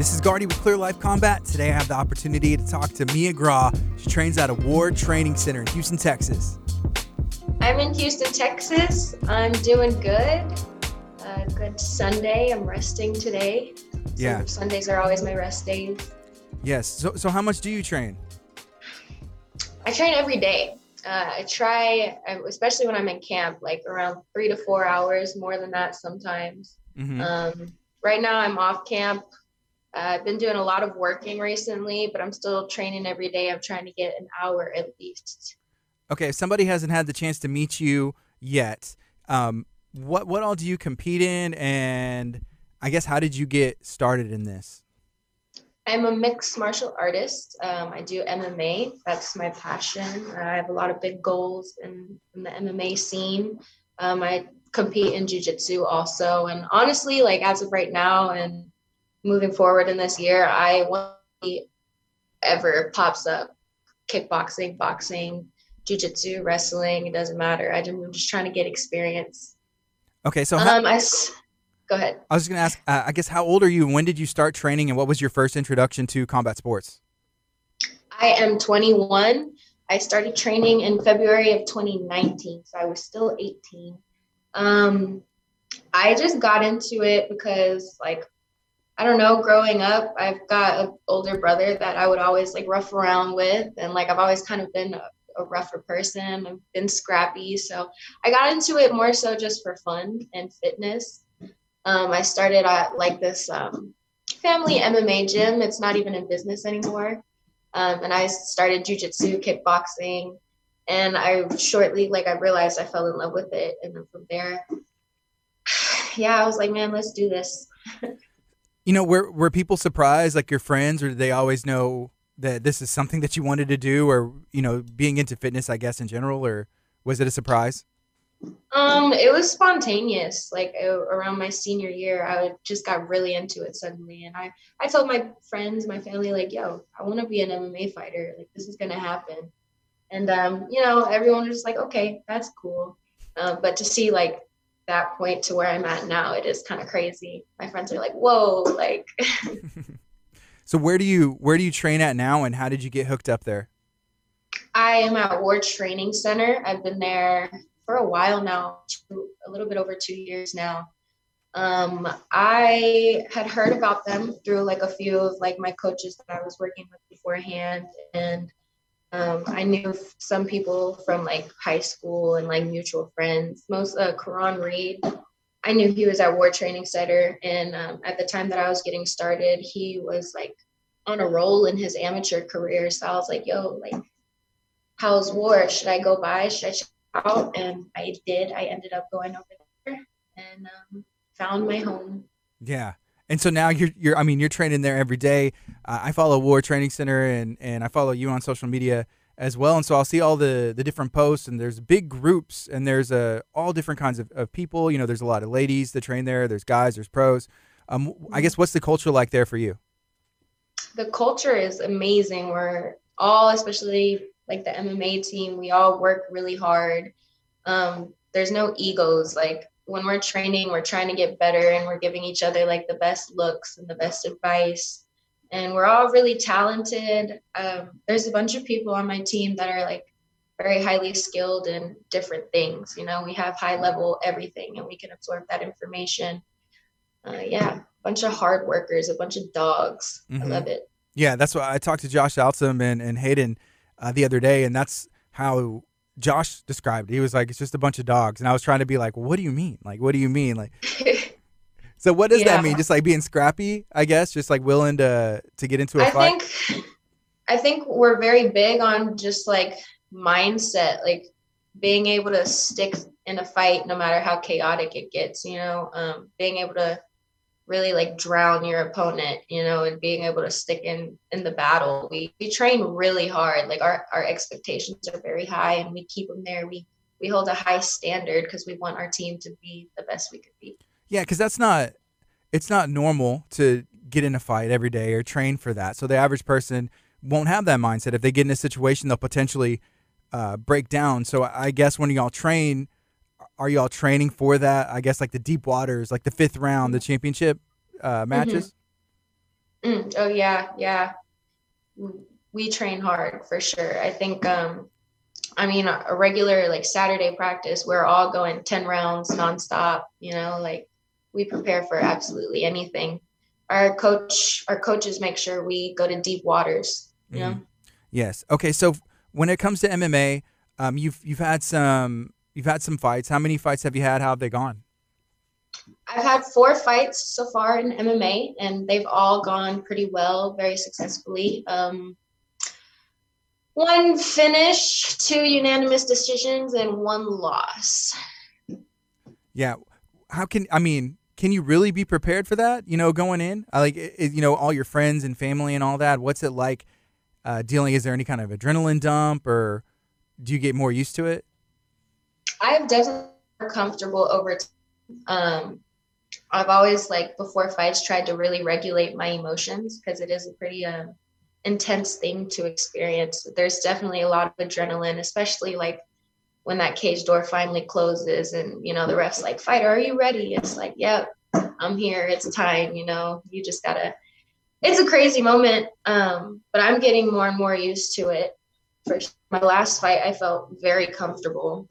This is Guardy with Clear Life Combat. Today I have the opportunity to talk to Mia Grawe. She trains at a War Training Center in Houston, Texas. I'm in Houston, Texas. I'm doing good. Uh, good Sunday. I'm resting today. So Yeah. Sundays are always my rest days. Yes. So, so how much do you train? I train every day. Uh, I try, uh, especially when I'm in camp, like around three to four hours, more than that sometimes. Mhm. Um, right now, I'm off camp. Uh, I've been doing a lot of working recently, but I'm still training every day. I'm trying to get an hour at least. Okay, if somebody hasn't had the chance to meet you yet, um, what what all do you compete in, and I guess how did you get started in this? I'm a mixed martial artist. Um, I do MMA. That's my passion. I have a lot of big goals in, in the MMA scene. Um, I compete in jujitsu also. And honestly, like as of right now and moving forward in this year, I want to be ever pops up kickboxing, boxing, jujitsu, wrestling. It doesn't matter. I just, I'm just trying to get experience. Okay, so how, Um, I go ahead. I was just gonna ask. Uh, I guess how old are you? When did you start training, and what was your first introduction to combat sports? I am 21. I started training in February of 2019, so I was still 18. Um, I just got into it because, like, I don't know, growing up, I've got an older brother that I would always like rough around with, and like I've always kind of been a, a rougher person. I've been scrappy, so I got into it more so just for fun and fitness. Um, I started at like this um, family MMA gym. It's not even in business anymore um, and I started jujitsu, kickboxing, and I shortly like I realized I fell in love with it, and then from there, yeah, I was like, man, let's do this. You know, were were people surprised, like your friends, or did they always know that this is something that you wanted to do, or you know, being into fitness, I guess in general, or was it a surprise? Um, it was spontaneous. Like around my senior year, I just got really into it suddenly, and I I told my friends, my family, like, yo, I want to be an MMA fighter. Like this is gonna happen, and um, you know, everyone was just like, okay, that's cool. Uh, but to see like that point to where I'm at now, it is kind of crazy. My friends are like, whoa, like So where do you where do you train at now, and how did you get hooked up there? I am at War Training Center. I've been there for a while now, two, a little bit over two years now. Um, I had heard about them through like a few of like my coaches that I was working with beforehand, and um, I knew some people from like high school and like mutual friends. Most uh, Karan Reed, I knew he was at War Training Center, and um, at the time that I was getting started, he was like on a roll in his amateur career. So I was like, "Yo, like." how's war? Should I go by? Should I check out? And I did. I ended up going over there and um, found my home. Yeah. And so now you're you're I mean you're training there every day. Uh, I follow War Training Center and and I follow you on social media as well. And so I'll see all the the different posts and there's big groups and there's uh, all different kinds of, of people. You know, there's a lot of ladies that train there. There's guys. There's pros. Um, I guess what's the culture like there for you? The culture is amazing. We're all, especially like the MMA team, we all work really hard. Um, there's no egos. Like when we're training, we're trying to get better and we're giving each other like the best looks and the best advice. And we're all really talented. Um, there's a bunch of people on my team that are like very highly skilled in different things. You know, we have high level everything and we can absorb that information. Uh, yeah, a bunch of hard workers, a bunch of dogs. I Mhm. love it. Yeah, that's why I talked to Josh Altsum and, and Hayden uh, the other day, and that's how Josh described. He was like, it's just a bunch of dogs. And I was trying to be like, what do you mean? Like, what do you mean? Like, so what does Yeah. that mean? Just like being scrappy, I guess, just like willing to to get into a I fight. think I think we're very big on just like mindset, like being able to stick in a fight no matter how chaotic it gets, you know, um, being able to really like drown your opponent, you know, and being able to stick in in the battle. We we train really hard. Like our our expectations are very high and we keep them there. We we hold a high standard because we want our team to be the best we could be. Yeah, because that's not it's not normal to get in a fight every day or train for that. So the average person won't have that mindset. If they get in a situation, they'll potentially uh, break down. So I guess when y'all train, are y'all training for that? I guess like the deep waters, like the fifth round, the championship uh, matches. Mm, oh yeah, yeah. We train hard for sure. I think um I mean a regular like Saturday practice, we're all going 10 rounds nonstop, you know, like we prepare for absolutely anything. Our coach our coaches make sure we go to deep waters, you know. Mhm. Yes. Okay. So when it comes to MMA, um, you've you've had some you've had some fights. How many fights have you had? How have they gone? I've had four fights so far in MMA, and they've all gone pretty well, very successfully. Um, one finish, two unanimous decisions, and one loss. Yeah. How can I mean? Can you really be prepared for that? You know, going in, I like i- i- you know all your friends and family and all that. What's it like uh, dealing? Is there any kind of adrenaline dump, or do you get more used to it? I've definitely comfortable over time. Um, I've always like before fights tried to really regulate my emotions because it is a pretty um, intense thing to experience. There's definitely a lot of adrenaline, especially like when that cage door finally closes and you know the ref's like, "Fighter, are you ready?" It's like, "Yep, I'm here. It's time." You know, you just gotta. It's a crazy moment, um, but I'm getting more and more used to it. For my last fight, I felt very comfortable.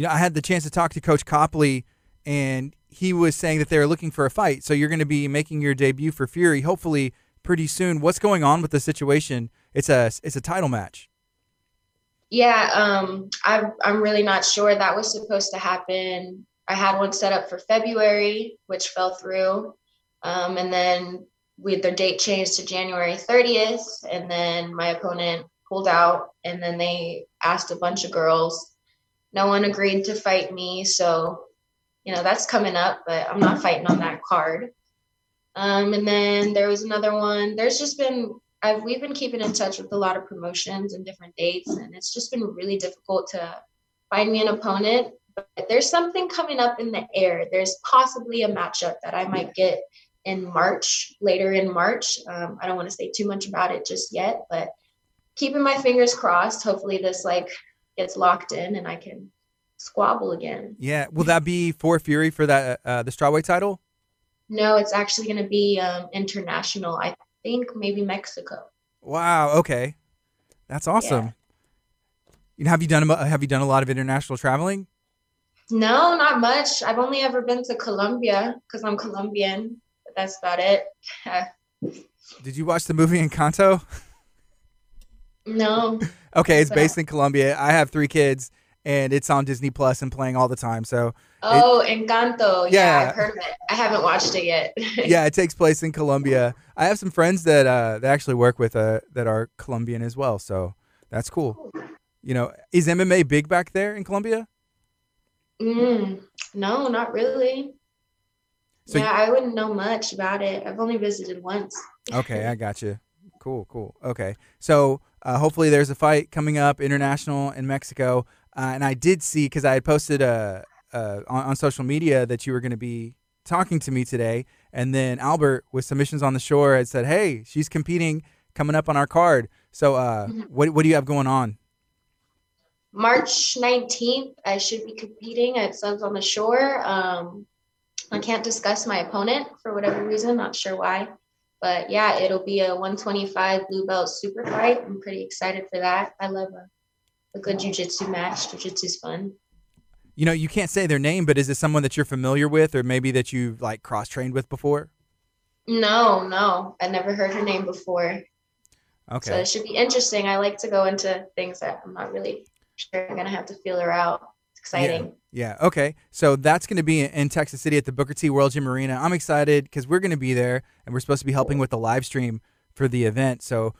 You know, I had the chance to talk to Coach Copley, and he was saying that they're looking for a fight. So you're going to be making your debut for Fury, hopefully pretty soon. What's going on with the situation? It's a it's a title match. Yeah, um, I, I'm really not sure. That was supposed to happen. I had one set up for February, which fell through. Um, and then we the date changed to January 30th. And then my opponent pulled out. And then they asked a bunch of girls. No one agreed to fight me. So, you know, that's coming up, but I'm not fighting on that card. Um, and then there was another one. There's just been I've we've been keeping in touch with a lot of promotions and different dates, and it's just been really difficult to find me an opponent. But there's something coming up in the air. There's possibly a matchup that I might get in March, later in March. Um, I don't want to say too much about it just yet, but keeping my fingers crossed. Hopefully, this like gets locked in and I can squabble again. Yeah. Will that be for Fury for that uh, the strawweight title? No, it's actually going to be um, international. I think maybe Mexico. Wow. Okay. That's awesome. You know, have you done a- have you done a lot of international traveling? No, not much. I've only ever been to Colombia because I'm Colombian, but that's about it. Did you watch the movie Encanto? no. Okay, it's based in Colombia. I have three kids, and it's on Disney Plus and playing all the time. So Oh, Encanto. Yeah, Yeah. I've heard of it. I haven't watched it yet. yeah, it takes place in Colombia. I have some friends that uh, that actually work with uh, that are Colombian as well. So that's cool. You know, is MMA big back there in Colombia? mm, no, not really. So yeah, I wouldn't know much about it. I've only visited once. Okay, I got you. Cool, cool. Okay, so uh, hopefully there's a fight coming up international in Mexico, uh, and I did see because I had posted uh, uh, on, on social media that you were going to be talking to me today, and then Albert with submissions on the shore had said, "Hey, she's competing coming up on our card." So, uh, Mhm. what what do you have going on? March 19th, I should be competing at Subs on the Shore. Um, I can't discuss my opponent for whatever reason, not sure why. But yeah, it'll be a 125 blue belt super fight. I'm pretty excited for that. I love a, a good jujitsu match. Jujitsu's fun. You know, you can't say their name, but is it someone that you're familiar with, or maybe that you've like cross trained with before? No, no, I never heard her name before. Okay. So it should be interesting. I like to go into things that I'm not really sure I'm gonna have to feel her out. It's exciting. Yeah. Okay. So that's going to be in Texas City at the Booker T World Gym Arena. I'm excited because we're going to be there and we're supposed to be helping with the live stream for the event. So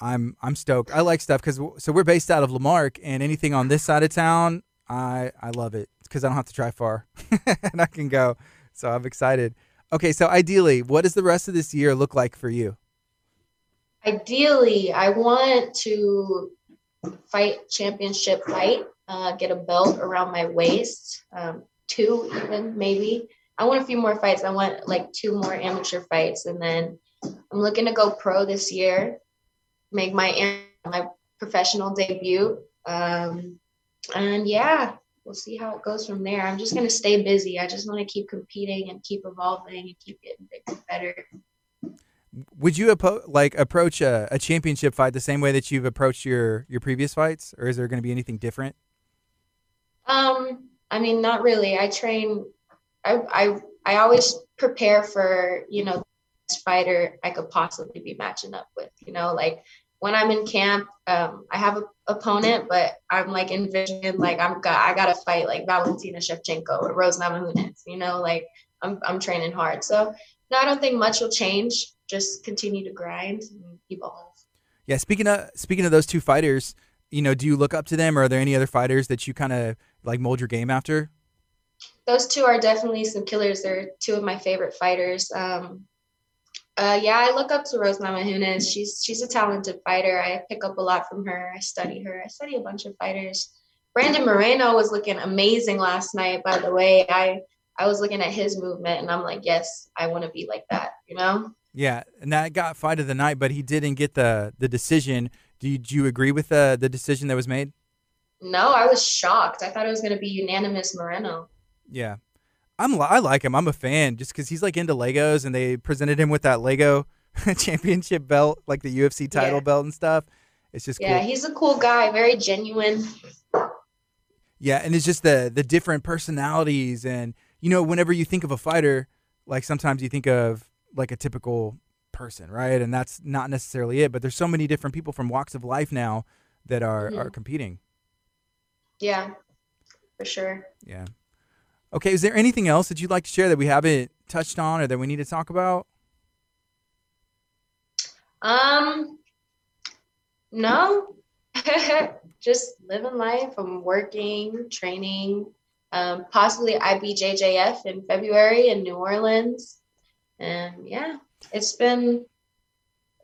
I'm I'm stoked. I like stuff because so we're based out of La Marque and anything on this side of town, I I love it because I don't have to drive far and I can go. So I'm excited. Okay. So ideally, what does the rest of this year look like for you? Ideally, I want to fight championship fight, uh, get a belt around my waist, um, two even maybe. I want a few more fights. I want like two more amateur fights, and then I'm looking to go pro this year, make my my professional debut. Um, and yeah, we'll see how it goes from there. I'm just gonna stay busy. I just want to keep competing and keep evolving and keep getting bigger better. Would you appo- like approach a, a championship fight the same way that you've approached your your previous fights, or is there going to be anything different? Um, I mean, not really. I train. I I I always prepare for you know fighter I could possibly be matching up with. You know, like when I'm in camp, um, I have an opponent, but I'm like envisioning like I'm got I gotta fight like Valentina Shevchenko or Rose Namajunas. You know, like I'm I'm training hard. So no, I don't think much will change. Just continue to grind and evolve. Yeah. Speaking of speaking of those two fighters, you know, do you look up to them, or are there any other fighters that you kind of like mold your game after? Those two are definitely some killers. They're two of my favorite fighters. Um, uh, yeah, I look up to Rose Namajunas. She's she's a talented fighter. I pick up a lot from her. I study her. I study a bunch of fighters. Brandon Moreno was looking amazing last night. By the way, I I was looking at his movement and I'm like, yes, I want to be like that. You know? Yeah, and that got fight of the night, but he didn't get the the decision. Do you, do you agree with the the decision that was made? No, I was shocked. I thought it was going to be unanimous Moreno. Yeah, I'm I like him. I'm a fan just because he's like into Legos, and they presented him with that Lego championship belt, like the UFC title Yeah. belt and stuff. It's just Yeah, cool. he's a cool guy, very genuine. Yeah, and it's just the the different personalities, and you know, whenever you think of a fighter, like sometimes you think of like a typical person, right? And that's not necessarily it. But there's so many different people from walks of life now that are Mhm. are competing. Yeah, for sure. Yeah. Okay, is there anything else that you'd like to share that we haven't touched on or that we need to talk about? Um, no, just living life. I'm working, training. Um, possibly IBJJF in February in New Orleans, and yeah, it's been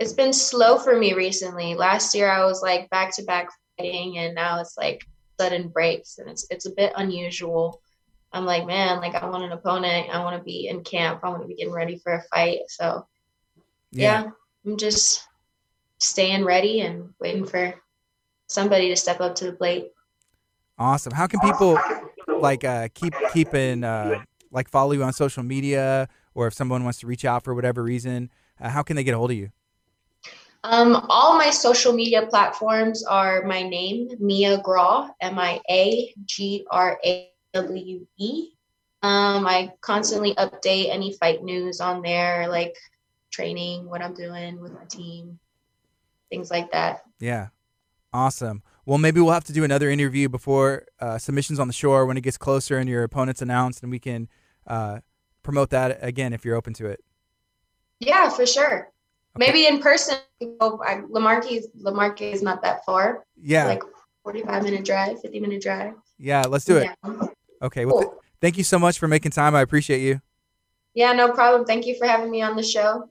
it's been slow for me recently. Last year I was like back to back fighting, and now it's like sudden breaks, and it's it's a bit unusual. I'm like, man, like I want an opponent. I want to be in camp. I want to be getting ready for a fight. So yeah, I'm just staying ready and waiting for somebody to step up to the plate. Awesome. How can people like uh, keep keeping uh, like follow you on social media, or if someone wants to reach out for whatever reason, uh, how can they get a hold of you? Um, all my social media platforms are my name, Mia Grawe, M I A G R A W E. Um, I constantly update any fight news on there, like training, what I'm doing with my team, things like that. Yeah. Awesome. Well, maybe we'll have to do another interview before uh, submissions on the shore when it gets closer and your opponent's announced, and we can uh, promote that again if you're open to it. Yeah, for sure. Maybe in person. Oh, I, La Marque, Lamarque is not that far. Yeah. Like 45 minute drive, 50 minute drive. yeah. Let's do it. Yeah. Okay. Well, th- thank you so much for making time. I appreciate you. Yeah, no problem. Thank you for having me on the show.